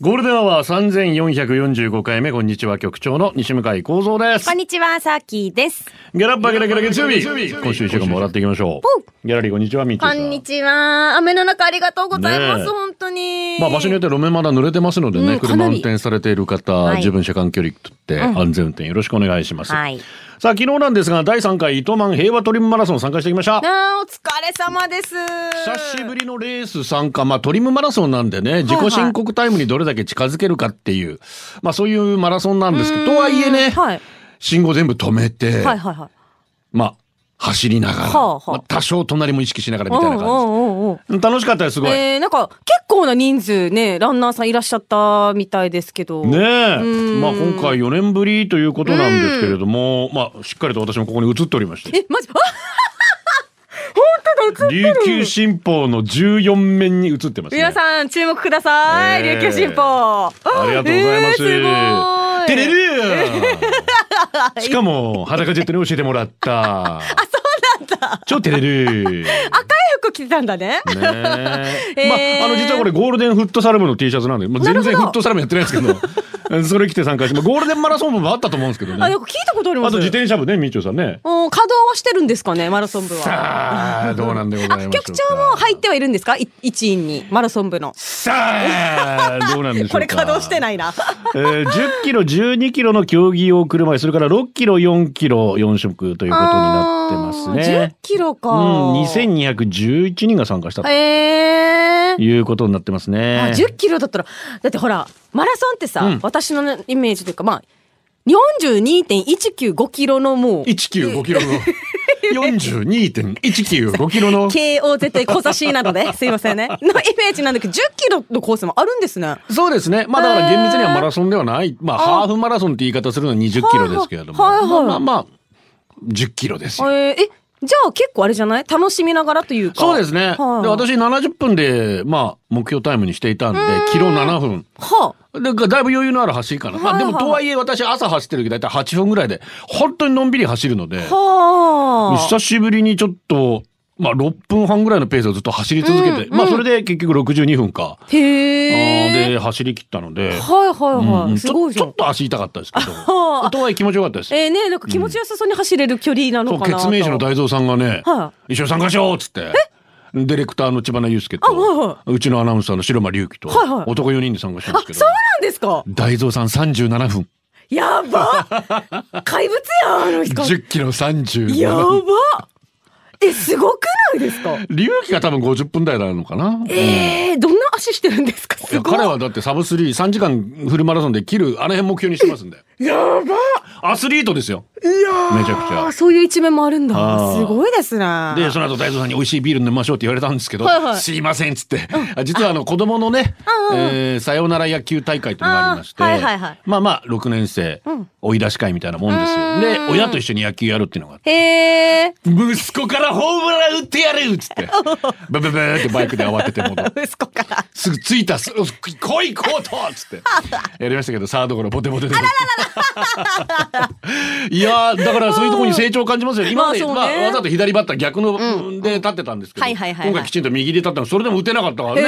ゴールデンアワー3445回目、こんにちは、局長の西向井幸三ですこん。にちは、さーきーです。ギャラッパゲラゲラ月曜日。今週一週間もらっていきましょう。ギャラリーこんにちは、みっちーさん。こんにちは。雨の中ありがとうございます、ねえ本当に。まあ場所によって路面まだ濡れてますのでね、うんか車運なり転されている方、はい十分車間距離とって安全運転よろしくお願いします。はい。さあ昨日なんですが、第3回糸満平和トリムマラソン参加してきました。あーお疲れ様です。久しぶりのレース参加、まあトリムマラソンなんでね、自己申告タイムにどれだけ近づけるかっていう、まあそういうマラソンなんですけど、とはいえね、はい。信号全部止めて、はいはいはい。まあ走りながら、はあはあまあ多少隣も意識しながらみたいな感うんうんうん。楽しかったです、すごい。えー、なんか結構な人数ね、ランナーさんいらっしゃったみたいですけど。ねまあ今回4年ぶりということなんですけれども、まあしっかりと私もここに映っておりまして、え、マジ？あ琉球新報の14面に映ってますね。皆さん注目ください。えー琉球新報。あありがとうございます。えー、すごい。しかも裸ジェットに教えてもらった。あ、そうなんだ。超テレル。ね赤い服着てたんだね。え。えーまあ、あの、実はこれゴールデンフットサル部の T シャツなんで、もう全然フットサル部やってないですけど、それ着て参加して、まあ、ゴールデンマラソン部もあったと思うんですけどあ、なんね。か聞いたことあります。あと自転車部ね、みちおさんね。お稼働はしてるんですかね、マラソン部は。さあ、どうなんでございましょうか。局長も入ってはいるんですか？い一員に、マラソン部の。さあ、どうなんでしょうか。これ稼働してないな。えー、10キロ、12キロの競技用車椅子、それから6キロ、4キロ、4色ということになってますね10。キロか。うん、2211人が参加したとえー。いうことになってますあね。10キロだったら、だってほら、マラソンってさ、うん私のねイメージというか、まあ、42.195キロのもう、195キロの、42.195キロの、KOZ 小差しなので、すいませんね。のイメージなんだけど、10キロのコースもあるんですね。そうですね。まあだから厳密にはマラソンではない。まあハーフマラソンって言い方するのは20キロですけれども。はいはいはいまあまあまあ、10キロですよ。えー、え、じゃあ結構あれじゃない？楽しみながらというか。そうですね。はいで私70分で、まあ、目標タイムにしていたんで、キロ7分。はあ。だからだいぶ余裕のある走りかな。まあでもとはいえ私朝走ってる時だいたい8分ぐらいで、本当にのんびり走るので、はあ。久しぶりにちょっと、まあ6分半ぐらいのペースをずっと走り続けて、うんまあそれで結局62分か。へえ。で、走り切ったので、はいはいはい。うんすごいちょっ。と足痛かったですけど、はあとはいえ気持ちよかったです。えー、ねなんか気持ちよさそうに走れる距離なのかなと。決命士の大蔵さんがね、は一緒に参加しようっつって。ディレクターの千葉祐介と、あはいはうちのアナウンサーの白間隆樹と、はいはい男4人で参加したんですけどそう、なんですか？大蔵さん37分。やば怪物やんあの人。10キロ37や分。ばえ、すごくないですか？隆起が多分50分台なのかな？えー、どんな足してるんですか？いやすごい。彼はだってサブスリー3時間フルマラソンで切るあの辺目標にしてますんで。やばアスリートですよ。いやめちゃくちゃあそういう一面もあるんだ。すごいですね。で、その後大蔵さんに美味しいビール飲みましょうって言われたんですけど、はいはいすいませんっつって、あ実はあの子供のね、えーさよなら野球大会というのがありまして、はいはいはいまあまあ6年生、追い出し会みたいなもんですよ。で、親と一緒に野球やるっていうのがあって。息子からホームラン打ってやるっつって、ブブブーってバイクで慌てて戻って。息子から。すぐ着いたす、来いコートっつって。やりましたけど、サードゴロボテボテで。いやー、だからそういうところに成長を感じますよ。今まで、まあ、まあわざと左バッター逆の、で立ってたんですけど、はいはいはいはい今回きちんと右で立ったの、それでも打てなかったからね。へ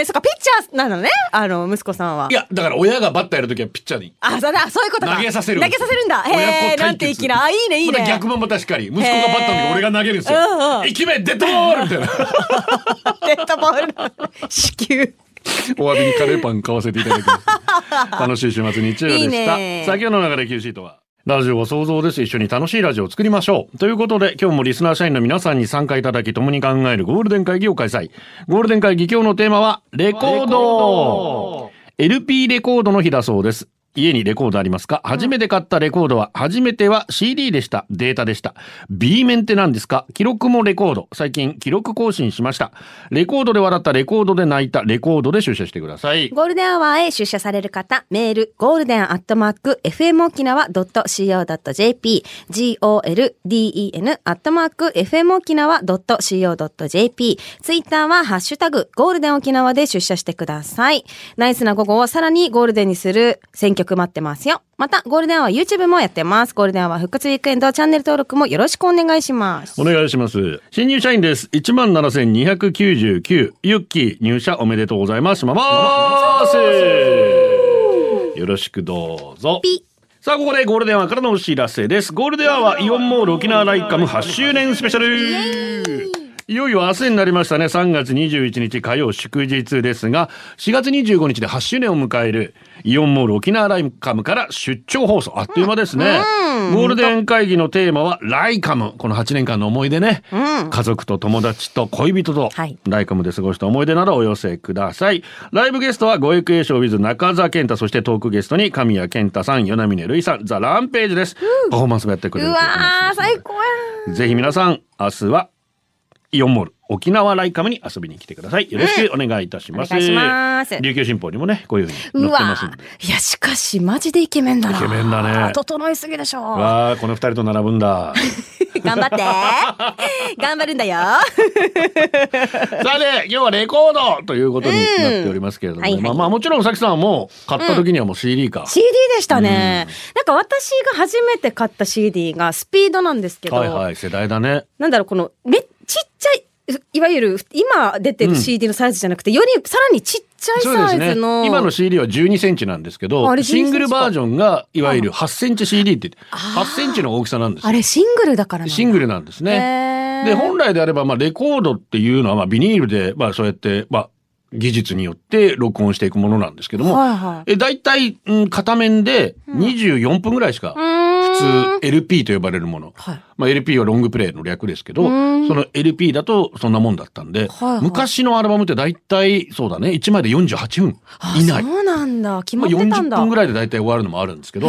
え。そっか、ピッチャーなのね。あの、息子さんは。いや、だから親がバッターやるときはピッチャーに。あ、そうだ、そういうことか。投げさせる投げさせるんだ。へえ、なんて粋な。あ、いいね、いいね。逆もまたしっかり。息子がバッターの時俺が投げるんですよ。うんうん一気目デッドボールみたいな。デッドボールの支給。お詫びにカレーパン買わせていただきます。楽しい週末日曜でした。いいねさあ今日の流れ Q シートは。ラジオは想像です。一緒に楽しいラジオを作りましょう。ということで、今日もリスナー社員の皆さんに参加いただき、共に考えるゴールデン会議を開催。ゴールデン会議今日のテーマは、レコード LP レコードの日だそうです。家にレコードありますか？初めて買ったレコードは、初めては CD でした。データでした。B 面って何ですか？記録もレコード。最近記録更新しました。レコードで笑った、レコードで泣いた、レコードで出社してください。ゴールデンアワーへ出社される方、メール、ゴールデンアットマーク、FM 沖縄 .co.jp、golden アットマーク、FM 沖縄 .co.jp、ツイッターはハッシュタグ、ゴールデン沖縄で出社してください。ナイスな午後をさらにゴールデンにする選曲待ってますよ。また、ゴールデンアワー YouTube もやってます。ゴールデンアワー復活ウィークエンドチャンネル登録もよろしくお願いします。お願いします。新入社員です。17,299。ユッキー入社おめでとうございます。まます。よろしくどうぞ。ピさあ、ここでゴールデンアワーからのお知らせです。ゴールデンアワーイオンモール沖縄ライカム8周年スペシャルいよいよ明日になりましたね。3月21日火曜祝日ですが、4月25日で8周年を迎えるイオンモール沖縄ライカムから出張放送。あっという間ですね。ゴールデン会議のテーマはライカム。この8年間の思い出ね。家族と友達と恋人と、はいライカムで過ごした思い出などお寄せください。ライブゲストはご育英賞 with 中澤健太、そしてトークゲストに神谷健太さん、与那嶺るいさん、ザ・ランページです。パフォーマンスもやってくれるうわ最高やん。ぜひ皆さん、明日はイオンモール沖縄ライカムに遊びに来てください。よろしくお願いいたします。お願いします琉球新報にもね、こういうふうに載うってますわんで。いや、しかし、マジでイケメンだな。イケメンだね整いすぎでしょ。わあ、この二人と並ぶんだ。頑張って。頑張るんだよ。さあね、今日はレコードということになっておりますけれども、はいはいまあまあもちろんさきさんはもう買った時にはもう CD か。CD でしたね。なんか私が初めて買った CD がスピードなんですけど、はいはい、世代だね。なんだろう、この、め、ちっちゃい、いわゆる今出てる CD のサイズじゃなくて、よりさらにちっちゃいサイズの。ね。今の CD は12センチなんですけどあれ、12シングルバージョンがいわゆる8センチ CD って言って、8センチの大きさなんですよ。あれシングルだからシングルなんですね。で、本来であれば、まあ、レコードっていうのは、まあ、ビニールで、まあ、そうやって、まあ、技術によって録音していくものなんですけども、はいはい。え、大体、うん、片面で24分ぐらいしか、普通 LP と呼ばれるもの。はいまあ、LP はロングプレイの略ですけど、その LP だとそんなもんだったんで、はいはい昔のアルバムって大体、そうだね、1枚で48分あ以内。そうなんだ。決ままあ、40ってたんだ。分ぐらいで大体終わるのもあるんですけど、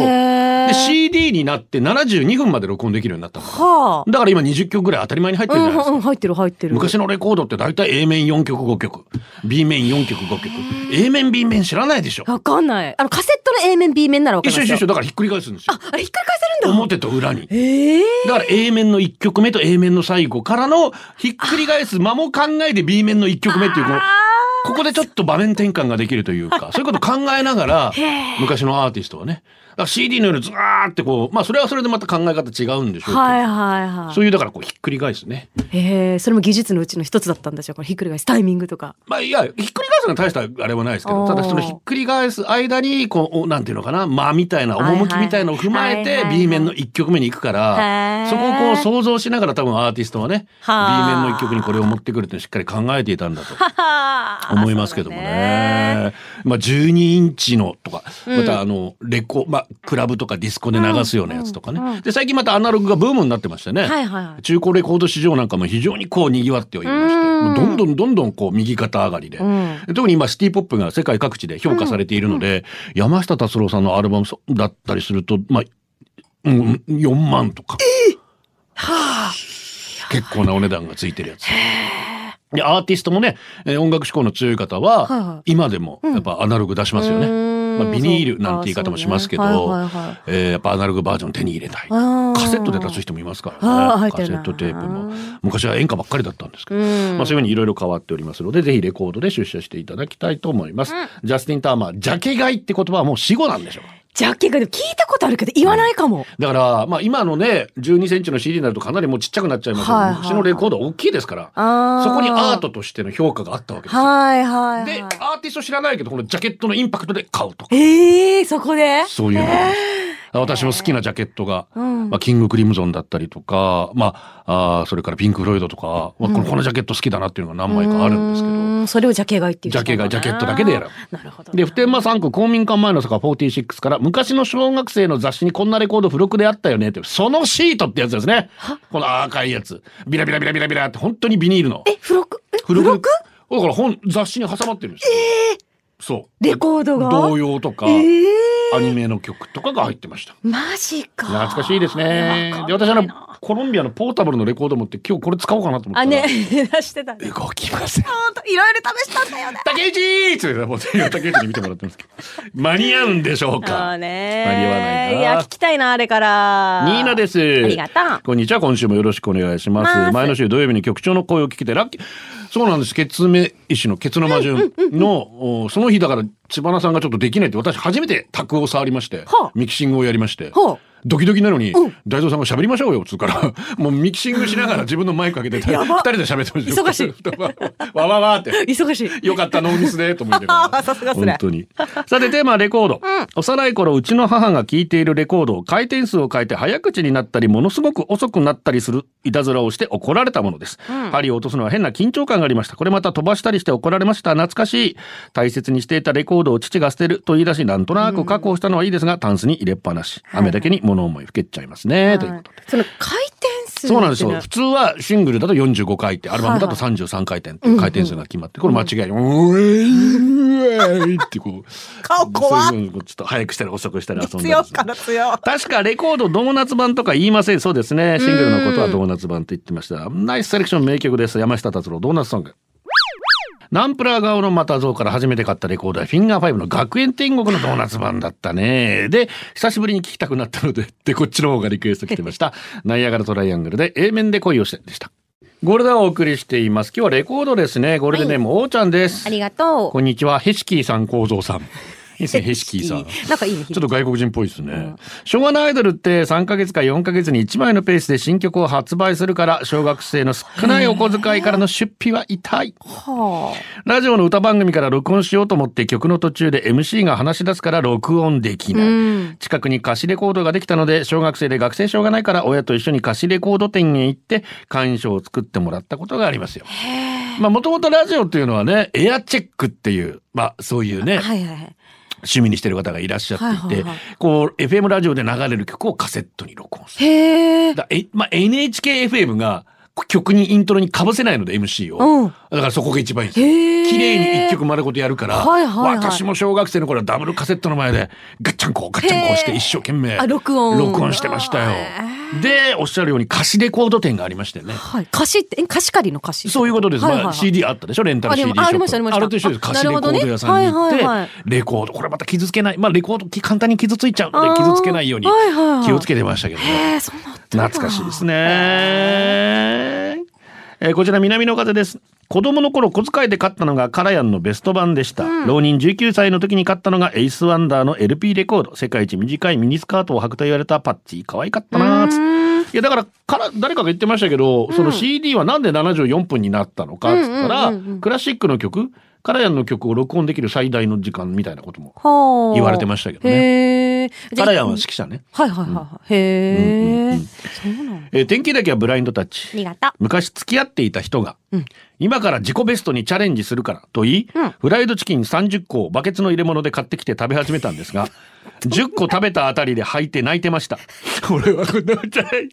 で、CD になって72分まで録音できるようになったの。はあ。だから今20曲ぐらい当たり前に入ってるじゃないですか。うんうん、入ってる入ってる。昔のレコードって大体 A 面4曲5曲 B 面4曲5曲 A 面 B 面知らないでしょわかんない。あの、カセットの A 面 B 面ならわかりますよ。一緒一緒一緒だからひっくり返すんですよあ、あれひっくり返せるんだ。表と裏にええだから A 面の1曲目と A 面の最後からのひっくり返す間も考えて B 面の1曲目っていうこのここでちょっと場面転換ができるというかそういうこと考えながら昔のアーティストはねら CD のようにずーってこうまあそれはそれでまた考え方違うんでしょうけど、はいはいはい。そういうだからこうひっくり返すねへえ、それも技術のうちの一つだったんでしょうこのひっくり返すタイミングとか。まあいや、ひっくり返すのは大したあれはないですけど、ただそのひっくり返す間に、こう、おなんていうのかな、間みたいな、趣みたいなのを踏まえて B 面の1曲目に行くからそこをこう想像しながら多分アーティストはね、B はあ面の1曲にこれを持ってくるってしっかり考えていたんだと。はあ思いますけどもね。まあ12インチのとか、またあの、レコ、まあクラブとかディスコで流すようなやつとかね。で、最近またアナログがブームになってましてね。はいはいはい中古レコード市場なんかも非常にこう賑わっておりまして、もうどんどんどんどんこう右肩上がりで。特に今シティポップが世界各地で評価されているので、山下達郎さんのアルバムだったりすると、まあ、うん、4万とか。結構なお値段がついてるやつ。でアーティストもね、えー音楽志向の強い方は、はいはい今でもやっぱアナログ出しますよね。まあ、ビニールなんて言い方もしますけど、そうねはいはいはいえーやっぱアナログバージョン手に入れたい。カセットで出す人もいますからね。カセットテープも。昔は演歌ばっかりだったんですけど、うんまあそういうふうにいろいろ変わっておりますので、ぜひレコードで出社していただきたいと思います。ジャスティン・ターマー、ジャケ買いって言葉はもう死語なんでしょうかジャケがでも聞いたことあるけど言わないかも。だから、まあ今のね、12センチの CD になるとかなりもうちっちゃくなっちゃいますけど、はいはいはい昔のレコードは大きいですから、そこにアートとしての評価があったわけですよ。はいはいはい。で、アーティスト知らないけど、このジャケットのインパクトで買うとか。ええそこで？そういうのがあるんです私も好きなジャケットが、ん。まあ、キングクリムゾンだったりとか、まあ、あーそれからピンク・フロイドとか、まあ、このこのジャケット好きだなっていうのが何枚かあるんですけど、うーんそれをジャケ買いっていうジャケ買いジャケットだけで選ぶなるほど。で、普天間3区公民館前の坂46から、昔の小学生の雑誌にこんなレコード付録であったよねって、ソノシートってやつですね。この赤いやつ。ビラビラビラビラビラって本当にビニールの。え、付録？え、付録？付録？だから本、雑誌に挟まってるんですよ。そう。レコードが？童謡とか、ええアニメの曲とかが入ってましたマジか。懐かしいですねで私あのコロンビアのポータブルのレコード持って今日これ使おうかなと思ったらあ、ね、出してた。動きませんいろいろ試したんだよね。竹内っつってもう竹内に見てもらってますけど間に合うんでしょうあかーね間に合わないないや、聞きたいな、あれから。ニーナです。ありがとう。こんにちは。今週もよろしくお願いします。ます前の週土曜日に局長の声を聞けてラッキー。そうなんです。ケツメイシのケツの魔順の、おその日だから千葉さんがちょっとできないって私初めて卓を触りましてはあ、ミキシングをやりまして。ほう。ドキドキなのにうん、大蔵さんが喋りましょうよ、つうから、もうミキシングしながら自分のマイクかけて、二人で喋ってました。忙しい わわわって。忙しい。よかった、ノーミスで、と思って。さすが本当に。さて、テーマはレコード。幼い頃、うちの母が聴いているレコードを回転数を変えて早口になったり、ものすごく遅くなったりするいたずらをして怒られたものです。針を落とすのは変な緊張感がありました。これまた飛ばしたりして怒られました。懐かしい。大切にしていたレコードを父が捨てると言い出し、なんとなく確保したのはいいですが、タンスに入れっぱなし。雨だけに物思いふけっちゃいますね。ということで。その回転数そうなんですよ。普通はシングルだと45回転、アルバムだと33回転って回転数が決まって、これ間違い。うえいうえいってこう。顔怖っそういうのをちょっと早くしたり遅くしたり遊んだり強から強。確かレコードドーナツ版とか言いません。そうですね。シングルのことはドーナツ版って言ってました。ナイスセレクション名曲です。山下達郎ドーナツソング。ナンプラー顔の又蔵から初めて買ったレコードはフィンガー5の学園天国のドーナツ版だったね。で、久しぶりに聴きたくなったので、で、こっちの方がリクエスト来てました。ナイアガラトライアングルで A 面で恋をしてでした。ゴールデンをお送りしています。今日はレコードですね。ゴールデンネーム、おーちゃんです。ありがとう。こんにちは。ヘシキーさん、構造さん。いいですね、ヘシキーさん。なんかいいね。ちょっと外国人っぽいですね。昭和のアイドルって3ヶ月か4ヶ月に1枚のペースで新曲を発売するから、小学生の少ないお小遣いからの出費は痛い。はラジオの歌番組から録音しようと思って曲の途中で MC が話し出すから録音できあ。ない。うん。近くに貸しレコードができたので、小学生で学生証がないから親と一緒に貸しレコード店へ行って、会員証を作ってもらったことがありますよ。まあ、もともとラジオっていうのはね、エアチェックっていう、まあ、そういうね、はいはいはい。趣味にしてる方がいらっしゃっていて、はいはいはいこう、FM ラジオで流れる曲をカセットに録音する。へえ。だえ、まあ、NHKFM が曲にイントロに被せないので MC を。うん。だからそこが一番いいんです。綺麗に一曲丸ごとやるから、はいはいはい私も小学生の頃はダブルカセットの前でガッチャンコガッチャンコして一生懸命あ録音録音してましたよ。で、おっしゃるように貸しレコード店がありましてね。はい。貸しって、え貸し借りの貸し？そういうことです。はいはいはいまあ、CD あったでしょ？レンタル CD もショップ。あありましたありましたあれと一緒です。あ貸しレコード屋さんに行って、なるほどねはいはいはいレコード、これまた傷つけない。まあ、レコード、簡単に傷ついちゃうので、傷つけないように気をつけてましたけどへね。懐かしいですね。えーこちら南の風です。子供の頃小遣いで買ったのがカラヤンのベスト版でした。浪人19歳の時に買ったのがエイスワンダーの LP レコード。世界一短いミニスカートを履くと言われたパッチ。可愛かったなーつっていやだからから誰かが言ってましたけど、その CD はなんで74分になったのかっつったら、うんうんうんうんクラシックの曲カラヤンの曲を録音できる最大の時間みたいなこともはあ言われてましたけどね。カラヤンは指揮者ね。はいはいはいはい。へうんうんうえん。そうなの。えー天気だけはブラインドタッチ。ありがとう。昔付き合っていた人が、うん今から自己ベストにチャレンジするからと言い、うんフライドチキン30個をバケツの入れ物で買ってきて食べ始めたんですが 10個食べたあたりで吐いて泣いてました俺はこんなうちゃい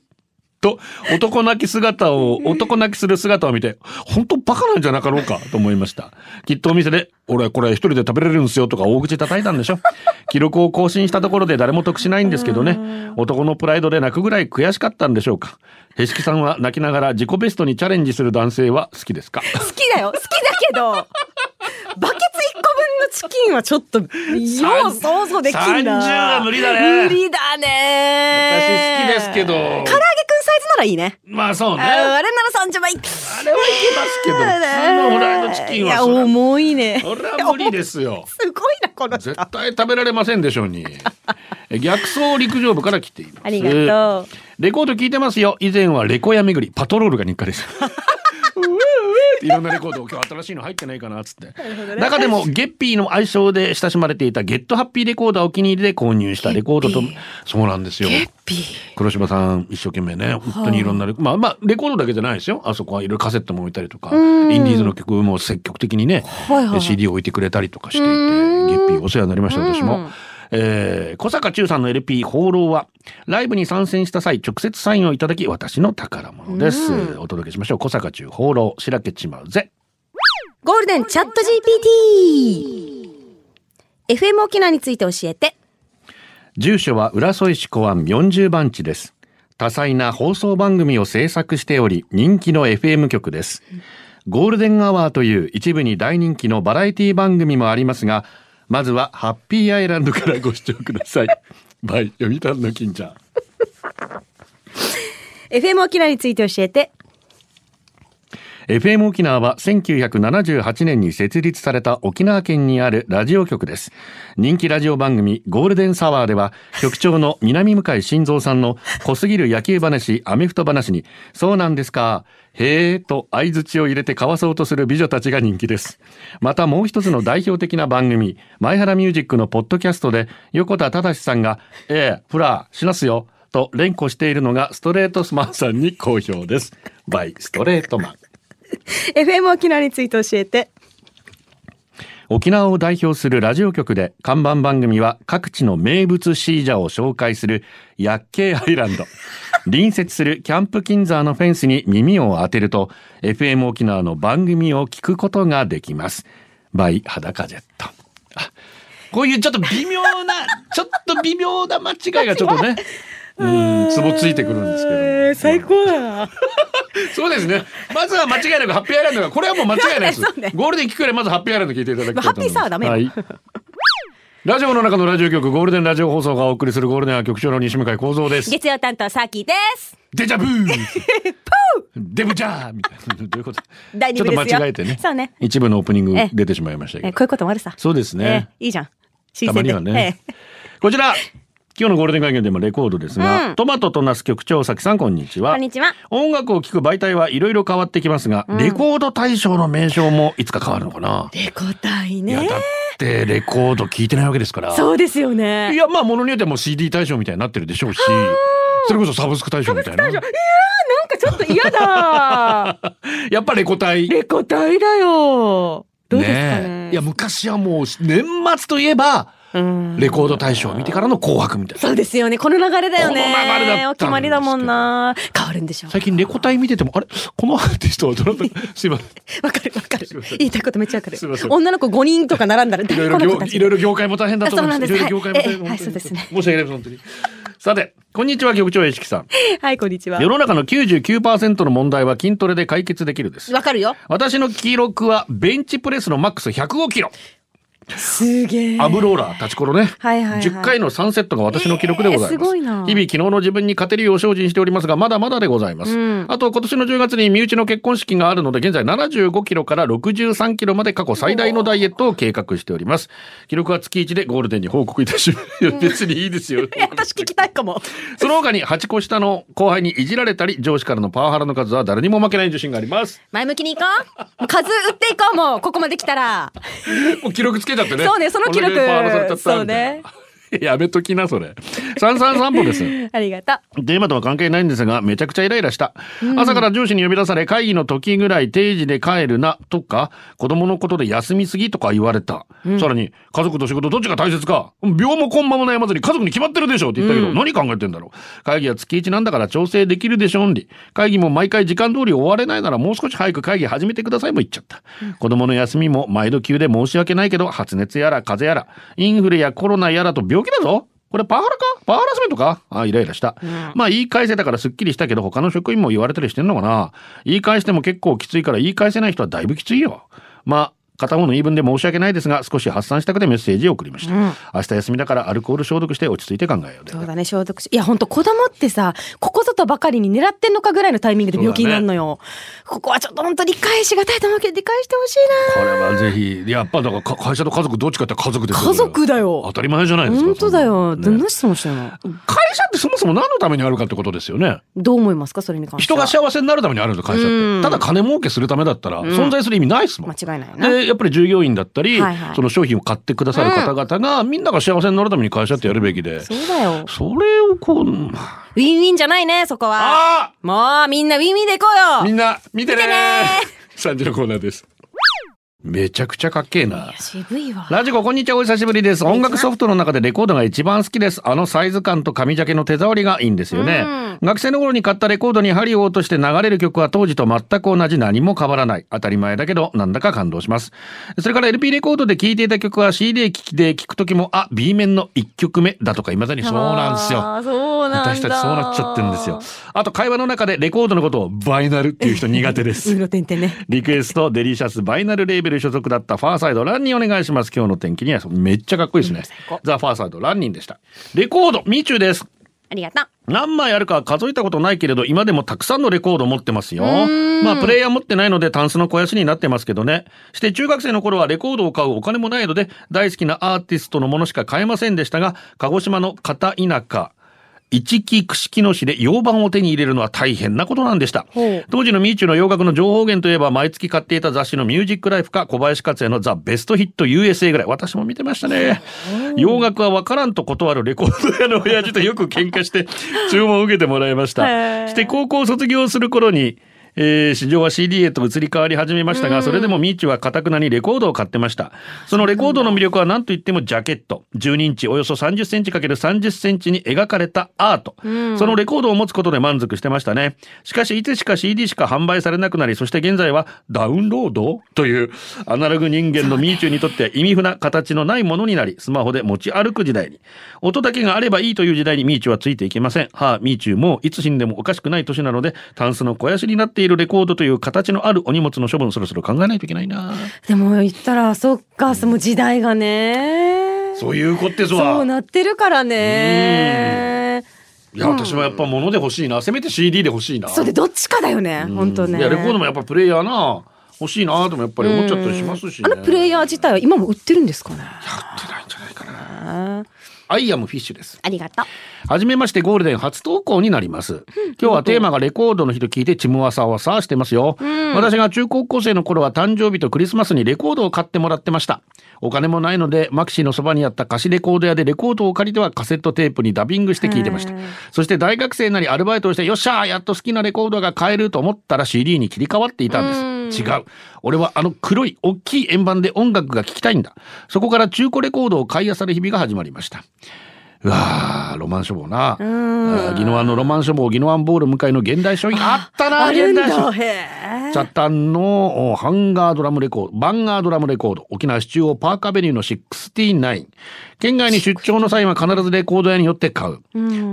と男泣き姿を 男泣きする姿を見て本当バカなんじゃなかろうかと思いました。きっとお店で俺これ一人で食べれるんですよとか大口叩いたんでしょ。記録を更新したところで誰も得しないんですけどね。男のプライドで泣くぐらい悔しかったんでしょうか。へしきさんは泣きながら自己ベストにチャレンジする男性は好きですか？好きだよ。好きだけど、バケツ1個分のチキンはちょっと、よう想像できんな。30は無理だね無理だね。私好きですけど唐揚げくんサイズならいいね。まあそうねああれなら30はいい。あれはいけますけど普通のフライドチキンいや、はそれ重いね。それは無理ですよすごいな、この人絶。対食べられませんでしょうにえ逆走陸上部から来ていますありがとう。レコード聞いてますよ以前はレコヤ巡りパトロールが日課ですいろんなレコードを今日新しいの入ってないかなっつって、中でもゲッピーの愛称で親しまれていたゲットハッピーレコーダーお気に入りで購入したレコードとそうなんですよ。ゲッピー。黒島さん一生懸命ね本当にい。ろんなレコ、まあまあレコードだけじゃないですよ。あそこはいろいろカセットも置いたりとかイん。ンディーズの曲も積極的にね、CD を置いてくれたりとかしていてゲうん。ッピーお世話になりました私も。うん。えー小坂忠さんの LP「放浪はライブに参戦した際直接サインをいただき私の宝物です、うんお届けしましょう小坂忠放浪しらけちまうぜゴールデンチャット GPT! FM 沖縄について教えて。住所は浦添市小湾40番地です。多彩な放送番組を制作しており、人気の FM 局です。ゴールデンアワーという一部に大人気のバラエティ番組もありますが、まずはハッピーアイランドからご視聴ください。バイ、読谷の金ちゃん。FM 沖縄について教えて。FM 沖縄は1978年に設立された沖縄県にあるラジオ局です。人気ラジオ番組ゴールデンサワーでは局長の南向井晋三さんの濃すぎる野球話、アメフト話にそうなんですか、へーと相槌を入れて交わそうとする美女たちが人気です。またもう一つの代表的な番組、前原ミュージックのポッドキャストで横田忠さんが、ええ、フラー、しなすよ。と連呼しているのがストレートスマンさんに好評です。バイストレートマン。FM 沖縄について教えて。沖縄を代表するラジオ局で看板番組は各地の名物シージャを紹介する薬系アイランド。隣接するキャンプキンザーのフェンスに耳を当てると FM 沖縄の番組を聞くことができます。バイ裸ジェット。あこういうちょっと微妙な、ちょっと微妙な間違いがちょっとね、うん、ツボついてくるんですけども。最高だな。そうですね。まずは間違いなくハッピーアイランドが、これはもう間違いないです。ねゴールデン聞くよりまずハッピーアイランド聞いていただきたいと思います。ハッピーサーはダメよはい。ラジオの中のラジオ局、ゴールデンラジオ放送がお送りするゴールデンは局長の西向井幸三です。月曜担当、サーキーです。デジャブー デブジャーみたいな。どういうこと？ちょっと間違えてね。そうね一部のオープニングええ出てしまいましたけど。えこういうこともあるさ。そうですね。えいいじゃん。新たま。にはねえ。こちら今日のゴールデン会議でもレコードですが、うんトマトとナス局長さきさんこんにちはこんにちは。音楽を聴く媒体はいろいろ変わってきますが、レコード大賞の名称もいつか変わるのかな、レコ大いやね。だってレコード聞いてないわけですからそうですよいね。やまあものによってはもう CD 大賞みたいになってるでしょうしそれこそサブスク大賞みたいななんかちょっと嫌だ。やっぱレコ大レコ大だよ。どうですかね。えいや昔はもう年末といえばうんレコード大賞を見てからの紅白みたいなそうですよね。この流れだよね。この流れだったお決まりだもんな。変わるんでしょう。最近レコ大見ててもあれ？このアーティストはどなた？すいませんわかるわかる。言いたいことめっちゃわかる女の子5人とか並んだら、いろいろ業いろいろ業界も大変だと思うなんですいろいろ業界も大変はいええはいそうですね申し訳ないです本当に。さて、こんにちは局長石木さん。はい、こんにちは世。の中の99%の問題は筋トレで解決できるです。わかるよ。私の記録はベンチプレスのマックス105キロ。すげえ。アブローラー立ちころね。はいはいはい10回の3セットが私の記録でございます。えーすごいな日々昨日の自分に勝てるよう精進しておりますが、まだまだでございます。うんあと今年の10月に身内の結婚式があるので、現在75キロから63キロまで過去最大のダイエットを計画しております。記録は月1でゴールデンに報告いたします。別にいいですよ。え 私聞きたいかも。その他に8個下の後輩にいじられたり、上司からのパワハラの数は誰にも負けない自信があります。前向きに行こう数打っていこうもう。ここまで来たら。もう記録つけちゃってね。そうねその記録そうね。やめときな、それ。三三散歩です。ありがとう。テーマとは関係ないんですが、めちゃくちゃイライラした。朝から上司に呼び出され、会議の時ぐらい定時で帰るな、とか、子供のことで休みすぎとか言われた。さらに、家族と仕事どっちが大切か、病も根間も悩まずに家族に決まってるでしょって言ったけど、何考えてんだろう？会議は月1なんだから調整できるでしょ、オンリー。会議も毎回時間通り終われないならもう少し早く会議始めてくださいも言っちゃった。子供の休みも毎度急で申し訳ないけど、発熱やら風邪やら、インフルやコロナやらと病気だぞ。これパワハラか？パワハラスメントか？あイライラした。まあ言い返せたからすっきりしたけど他の職員も言われたりしてんのかな？言い返しても結構きついから言い返せない人はだいぶきついよ。まあ片方の言い分で申し訳ないですが少し発散したくてメッセージを送りました。明日休みだからアルコール消毒して落ち着いて考えようで。そうだね、消毒し。いや、ほんと子供ってさ、ここぞとばかりに狙ってんのかぐらいのタイミングで病気になるのよ。ここはちょっとほんと理解しがたいと思うけど、理解してほしいこれはぜひ、やっぱだからか会社と家族どっちかって家族ですな。よ家族だよ当。たり前じゃないですか。本当だよ。どんな質問してるの？会社ってそもそも何のためにあるかってことですよね。どう思いますか？それに関して人は。が幸せになるためにあるんですよ会社うんって。ただ金儲けするためだったら存在する意味ないですもん。間違いないな。でやっぱり従業員だったり、はいはい。その商品を買ってくださる方々が、みんなが幸せになるために会社ってやるべきで。そうだよ。それをこうウィンウィンじゃないね、そこは。あもう、みんなウィンウィンでいこうよ。みんな見てね見てね3時のコーナーですめちゃくちゃかっけえな。渋いわ。ラジコ、こんにちは。お久しぶりです。音楽ソフトの中でレコードが一番好きです。あのサイズ感と紙ジャケの手触りがいいんですよね。学生の頃に買ったレコードに針を落として流れる曲は当時と全く同じ何も変わらない。当たり前だけど、なんだか感動します。それから LP レコードで聴いていた曲は CD 聴きで聴くときも、あ、B 面の1曲目だとか、未だにそうなんですよ。私たちそうなっちゃってるんですよ。あと会話の中でレコードのことをバイナルっていう人苦手です。リクエスト、デリシャス、バイナルレーベル所属だったファーサイド、ランニンお願いします。今日の天気にはめっちゃかっこいいですね。ザ・ファーサイド、ランニンでした。レコード、ミーチューです。ありがとう。何枚あるか数えたことないけれど、今でもたくさんのレコード持ってますよ。まあ、プレイヤー持ってないので、タンスの肥やしになってますけどね。して、中学生の頃はレコードを買うお金もないので、大好きなアーティストのものしか買えませんでしたが、鹿児島の片田舎、一木串木野市で洋版を手に入れるのは大変なことなんでした。当時のミーチューの洋楽の情報源といえば、毎月買っていた雑誌のミュージックライフか、小林克也のザ・ベストヒット USA ぐらい。私も見てましたね。洋楽は分からんと断るレコード屋の親父とよく喧嘩して、注文を受けてもらいました。して、高校を卒業する頃に、えー市場は CD へと移り変わり始めましたが、それでもミーチュは堅くなにレコードを買ってました。そのレコードの魅力は何と言ってもジャケット。12インチおよそ30センチ ×30 センチに描かれたアート。そのレコードを持つことで満足してましたね。しかし、いつしか CD しか販売されなくなり、そして現在はダウンロードというアナログ人間のミーチュにとっては意味不な形のないものになり、スマホで持ち歩く時代に。音だけがあればいいという時代にミーチュはついていけません。はあ、ミーチュもいつ死んでもおかしくない年なので、タンスの肥やしになっているレコードという形のあるお荷物の処分そろそろ考えないといけないな。でも言ったら、そっか、その時代がね。そういうことですそうわ。なってるからね。いや、私もやっぱ物で欲しいな。せめて CD で欲しいな。そうで、どっちかだよね。本当ね。いや、レコードもやっぱプレイヤーな。欲しいなともやっぱり思っちゃったりしますし、ね。あのプレイヤー自体は今も売ってるんですかね。やってないんじゃないかな。 I am Fish です。ありがとう。はじめましてゴールデン初投稿になります。今日はテーマがレコードの日と聞いてちむわさわさしてますよ。私が中高校生の頃は誕生日とクリスマスにレコードを買ってもらってました。お金もないのでマキシーのそばにあった貸しレコード屋でレコードを借りてはカセットテープにダビングして聞いてました。そして大学生なりアルバイトをしてよっしゃーやっと好きなレコードが買えると思ったら CD に切り替わっていたんです。違う。俺はあの黒い大きい円盤で音楽が聴きたいんだ。そこから中古レコードを買い漁る日々が始まりました。うわーロマン書房な。あー宜野湾のロマン書房、宜野湾ボール向かいの現代書院。あったな、現代書。チャタンのおハンガードラムレコード、バンガードラムレコード、沖縄市中央パークアベニューの69。県外に出張の際は必ずレコード屋によって買う。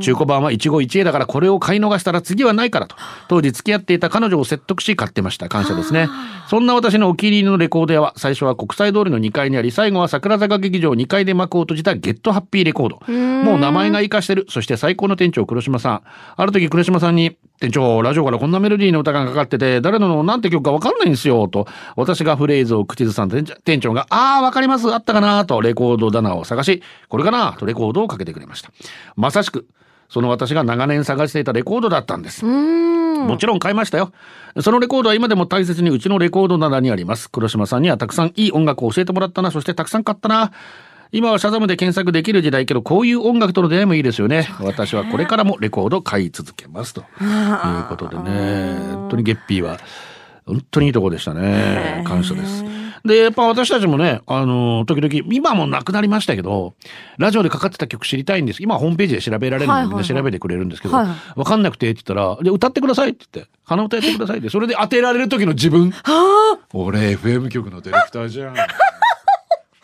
中古版は一期一会だからこれを買い逃したら次はないからと。当時付き合っていた彼女を説得し買ってました。感謝ですね。そんな私のお気に入りのレコード屋は最初は国際通りの2階にあり、最後は桜坂劇場2階で幕を閉じたゲットハッピーレコード。もう名前が活かしてる。そして最高の店長黒島さん。ある時黒島さんに、店長、ラジオからこんなメロディーの歌がかかってて、誰のなんて曲かわかんないんですよ、と。私がフレーズを口ずさんで、店長店長が、ああ、わかります、あったかな、とレコード棚を探し、これかな、とレコードをかけてくれました。まさしく、その私が長年探していたレコードだったんです。もちろん買いましたよ。そのレコードは今でも大切にうちのレコード棚にあります。黒島さんにはたくさんいい音楽を教えてもらったな、そしてたくさん買ったな。今はシャザムで検索できる時代けど、こういう音楽との出会いもいいですよね。私はこれからもレコードを買い続けます。ということでね。本当にゲッピーは、本当にいいとこでしたね。感謝です。で、やっぱ私たちもね、あの、時々、今もうなくなりましたけど、ラジオでかかってた曲知りたいんです。今ホームページで調べられるので、はいはいはい調べてくれるんですけど、はいかんなくてって言ったら、で、歌ってくださいって言って、鼻歌やってくださいって、それで当てられる時の自分。俺、FM 局のディレクターじゃん。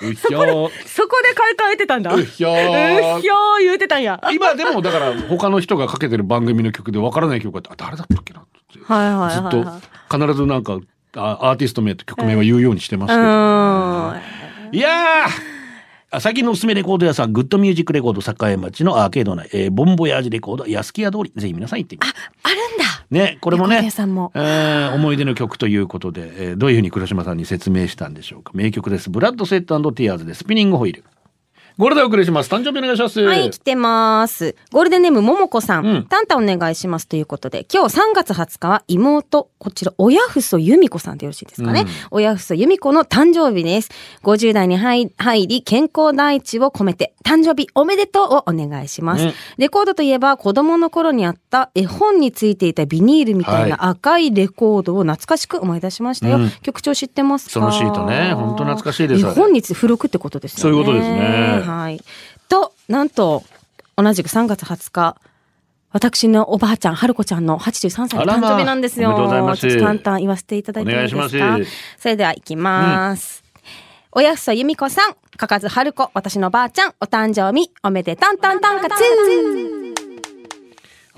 うひょー。そこで買い替えてたんだ。ううひょひょ言うてたんや。今でもだから他の人がかけてる番組の曲でわからない曲があって、あ、誰だったっけなって。はいはいずっはいはい。と必ずなんかあアーティスト名と曲名は言うようにしてますけど、うん。いや最近のおすすめレコード屋さんグッドミュージックレコード栄町のアーケード内、えーボンボヤージレコード安木屋通りぜひ皆さん行ってみてあるんだ。ねこれもねも。えー思い出の曲ということで、えーどういうふうに黒島さんに説明したんでしょうか。名曲です。ブラッドセットティアーズでスピニングホイールゴールデンお送りします。誕生日お願いします。はい、来てます。ゴールデンネームももこさん。うんタンタンお願いしますということで、今日3月20日は妹、こちら、親ふそ由美子さんでよろしいですかね。うん親ふそ由美子の誕生日です。50代に入入り、健康第一を込めて、誕生日おめでとうをお願いします。うんレコードといえば、子供の頃にあった絵本についていたビニールみたいな赤いレコードを懐かしく思い出しましたよ。うん局長知ってますか？そのシートね本当懐かしいです絵本につ付録ってことですよね。そういうことですねはい。と、なんと、同じく3月20日、私のおばあちゃん、春子ちゃんの83歳の誕生日なんですよ。まおめでとうございますちょっと簡単言わせていただいてもいいですか？それでは行きます。おやふそゆみこさん、かかず春子、私のばあちゃん、お誕生日、おめでたんたんたんかつ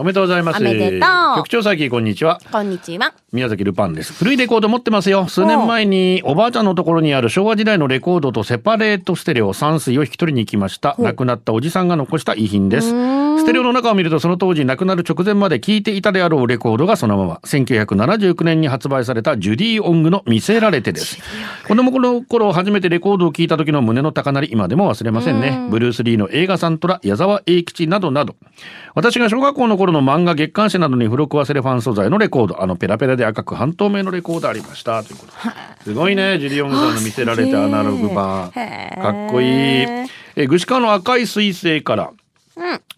おめでとうございます。おめでとう局長さきこんにちは。こんにちは。宮崎ルパンです。古いレコード持ってますよ。数年前におばあちゃんのところにある昭和時代のレコードとセパレートステレオ3水を引き取りに行きました。亡くなったおじさんが残した遺品です。ステレオの中を見るとその当時亡くなる直前まで聴いていたであろうレコードがそのまま1979年に発売されたジュディ・オングの見せられてです。子供の頃初めてレコードを聴いた時の胸の高鳴り今でも忘れませんね。ブルース・リーの映画サントラ、矢沢永吉などなど。私が小学校の頃の漫画月刊誌などに付録忘れファン素材のレコード、あのペラペラで赤く半透明のレコードありました。ということで すごいね、ジュディ・オングさんの見せられてアナログ版。かっこいい。え、具志川の赤い彗星から。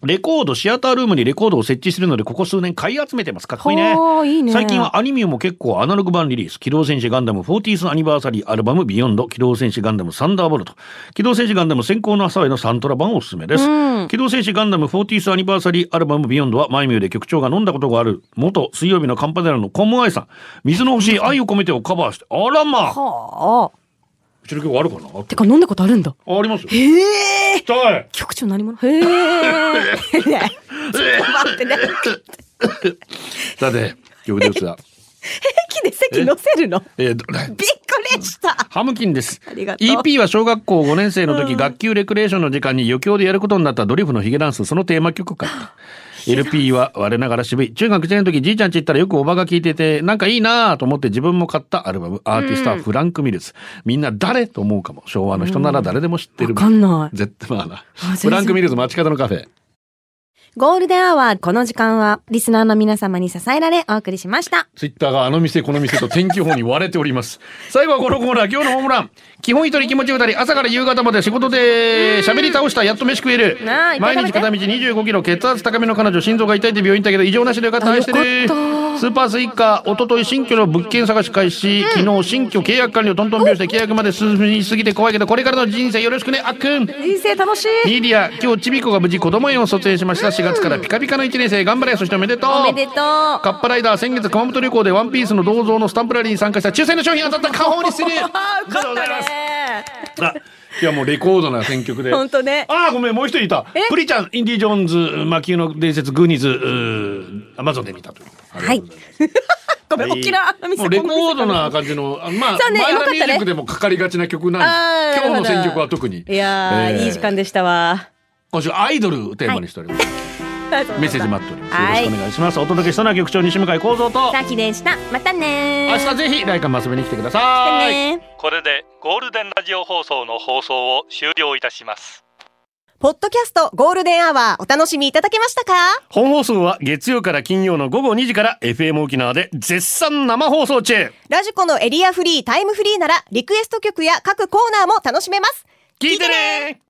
レコード、シアタールームにレコードを設置するので、ここ数年買い集めてます。かっこいいね。いいね最近はアニメも結構アナログ版リリース。機動戦士ガンダム 40th アニバーサリーアルバムビヨンド、機動戦士ガンダムサンダーボルト、機動戦士ガンダム先行の朝へのサントラ版おすすめです。機動戦士ガンダム 40th アニバーサリーアルバムビヨンドは、マイミューで局長が飲んだことがある、元水曜日のカンパネラのコムアイさん、水の星愛を込めてをカバーして、あらまあ、はあ。うちの曲あるかな？てか飲んだことあるんだ。あありますよ。へえ。来たい局長何者？へえ。ちょっと待ってね。さて、曲ですが。駅で席乗せるの？えーどびっくりした。ハムキンですありがとう EP は小学校5年生の時、学級レクレーションの時間に余興でやることになったドリフのヒゲダンスそのテーマ曲か LP は我ながら渋い。中学1年の時じいちゃんち行ったらよくおばが聴いててなんかいいなぁと思って自分も買ったアルバムアーティストはフランク・ミルズ、みんな誰と思うかも。昭和の人なら誰でも知ってる、わかんない。絶対まあな。フランク・ミルズ街角のカフェゴールデンアワー、この時間は、リスナーの皆様に支えられ、お送りしました。ツイッターがあの店この店と天気予報に割れております。最後はこのコーナー、今日のホームラン。基本一人気持ち歌り、朝から夕方まで仕事で喋り倒した、やっと飯食える毎日片道25キロ、血圧高めの彼女、心臓が痛いって病院行ったけど、異常なしでよかった、愛してる。スーパースイカ、一昨日新居の物件探し開始、昨日新居契約管理をトントン拍子で契約まで進みすぎて怖いけど、これからの人生よろしくね、あっくん。人生楽しい。ミーディア、今日ちびこが無事子供園を卒園しました。4月からピカピカの1年生、頑張れ、そしておめでとう。おめでとう。カッパライダー先月熊本旅行でワンピースの銅像のスタンプラリーに参加した抽選の商品当たった顔法にするあー、よかったね。あいやもうレコードな選曲で。ほんとね。ああごめんもう一人いた。プリちゃんインディ・ジョーンズ魔球の伝説グーニーズアマゾンで見たという。はい。ごめん、はい。大きなもうレコードな感じのあまあそうね。マイナミュージックでもかかりがちな曲なんです今日の選曲は特に。いやー、えー。いい時間でしたわ。今週アイドルをテーマにしております、メッセージ待っております、はい。よろしくお願いします。お届けしたのは局長西向幸三と。さきでした。またね明日ぜひライカム遊びに来てください。ねこれでゴールデンラジオ放送の放送を終了いたします。ポッドキャストゴールデンアワーお楽しみいただけましたか？本放送は月曜から金曜の午後2時から FM 沖縄で絶賛生放送中。ラジコのエリアフリータイムフリーならリクエスト曲や各コーナーも楽しめます。聞いてね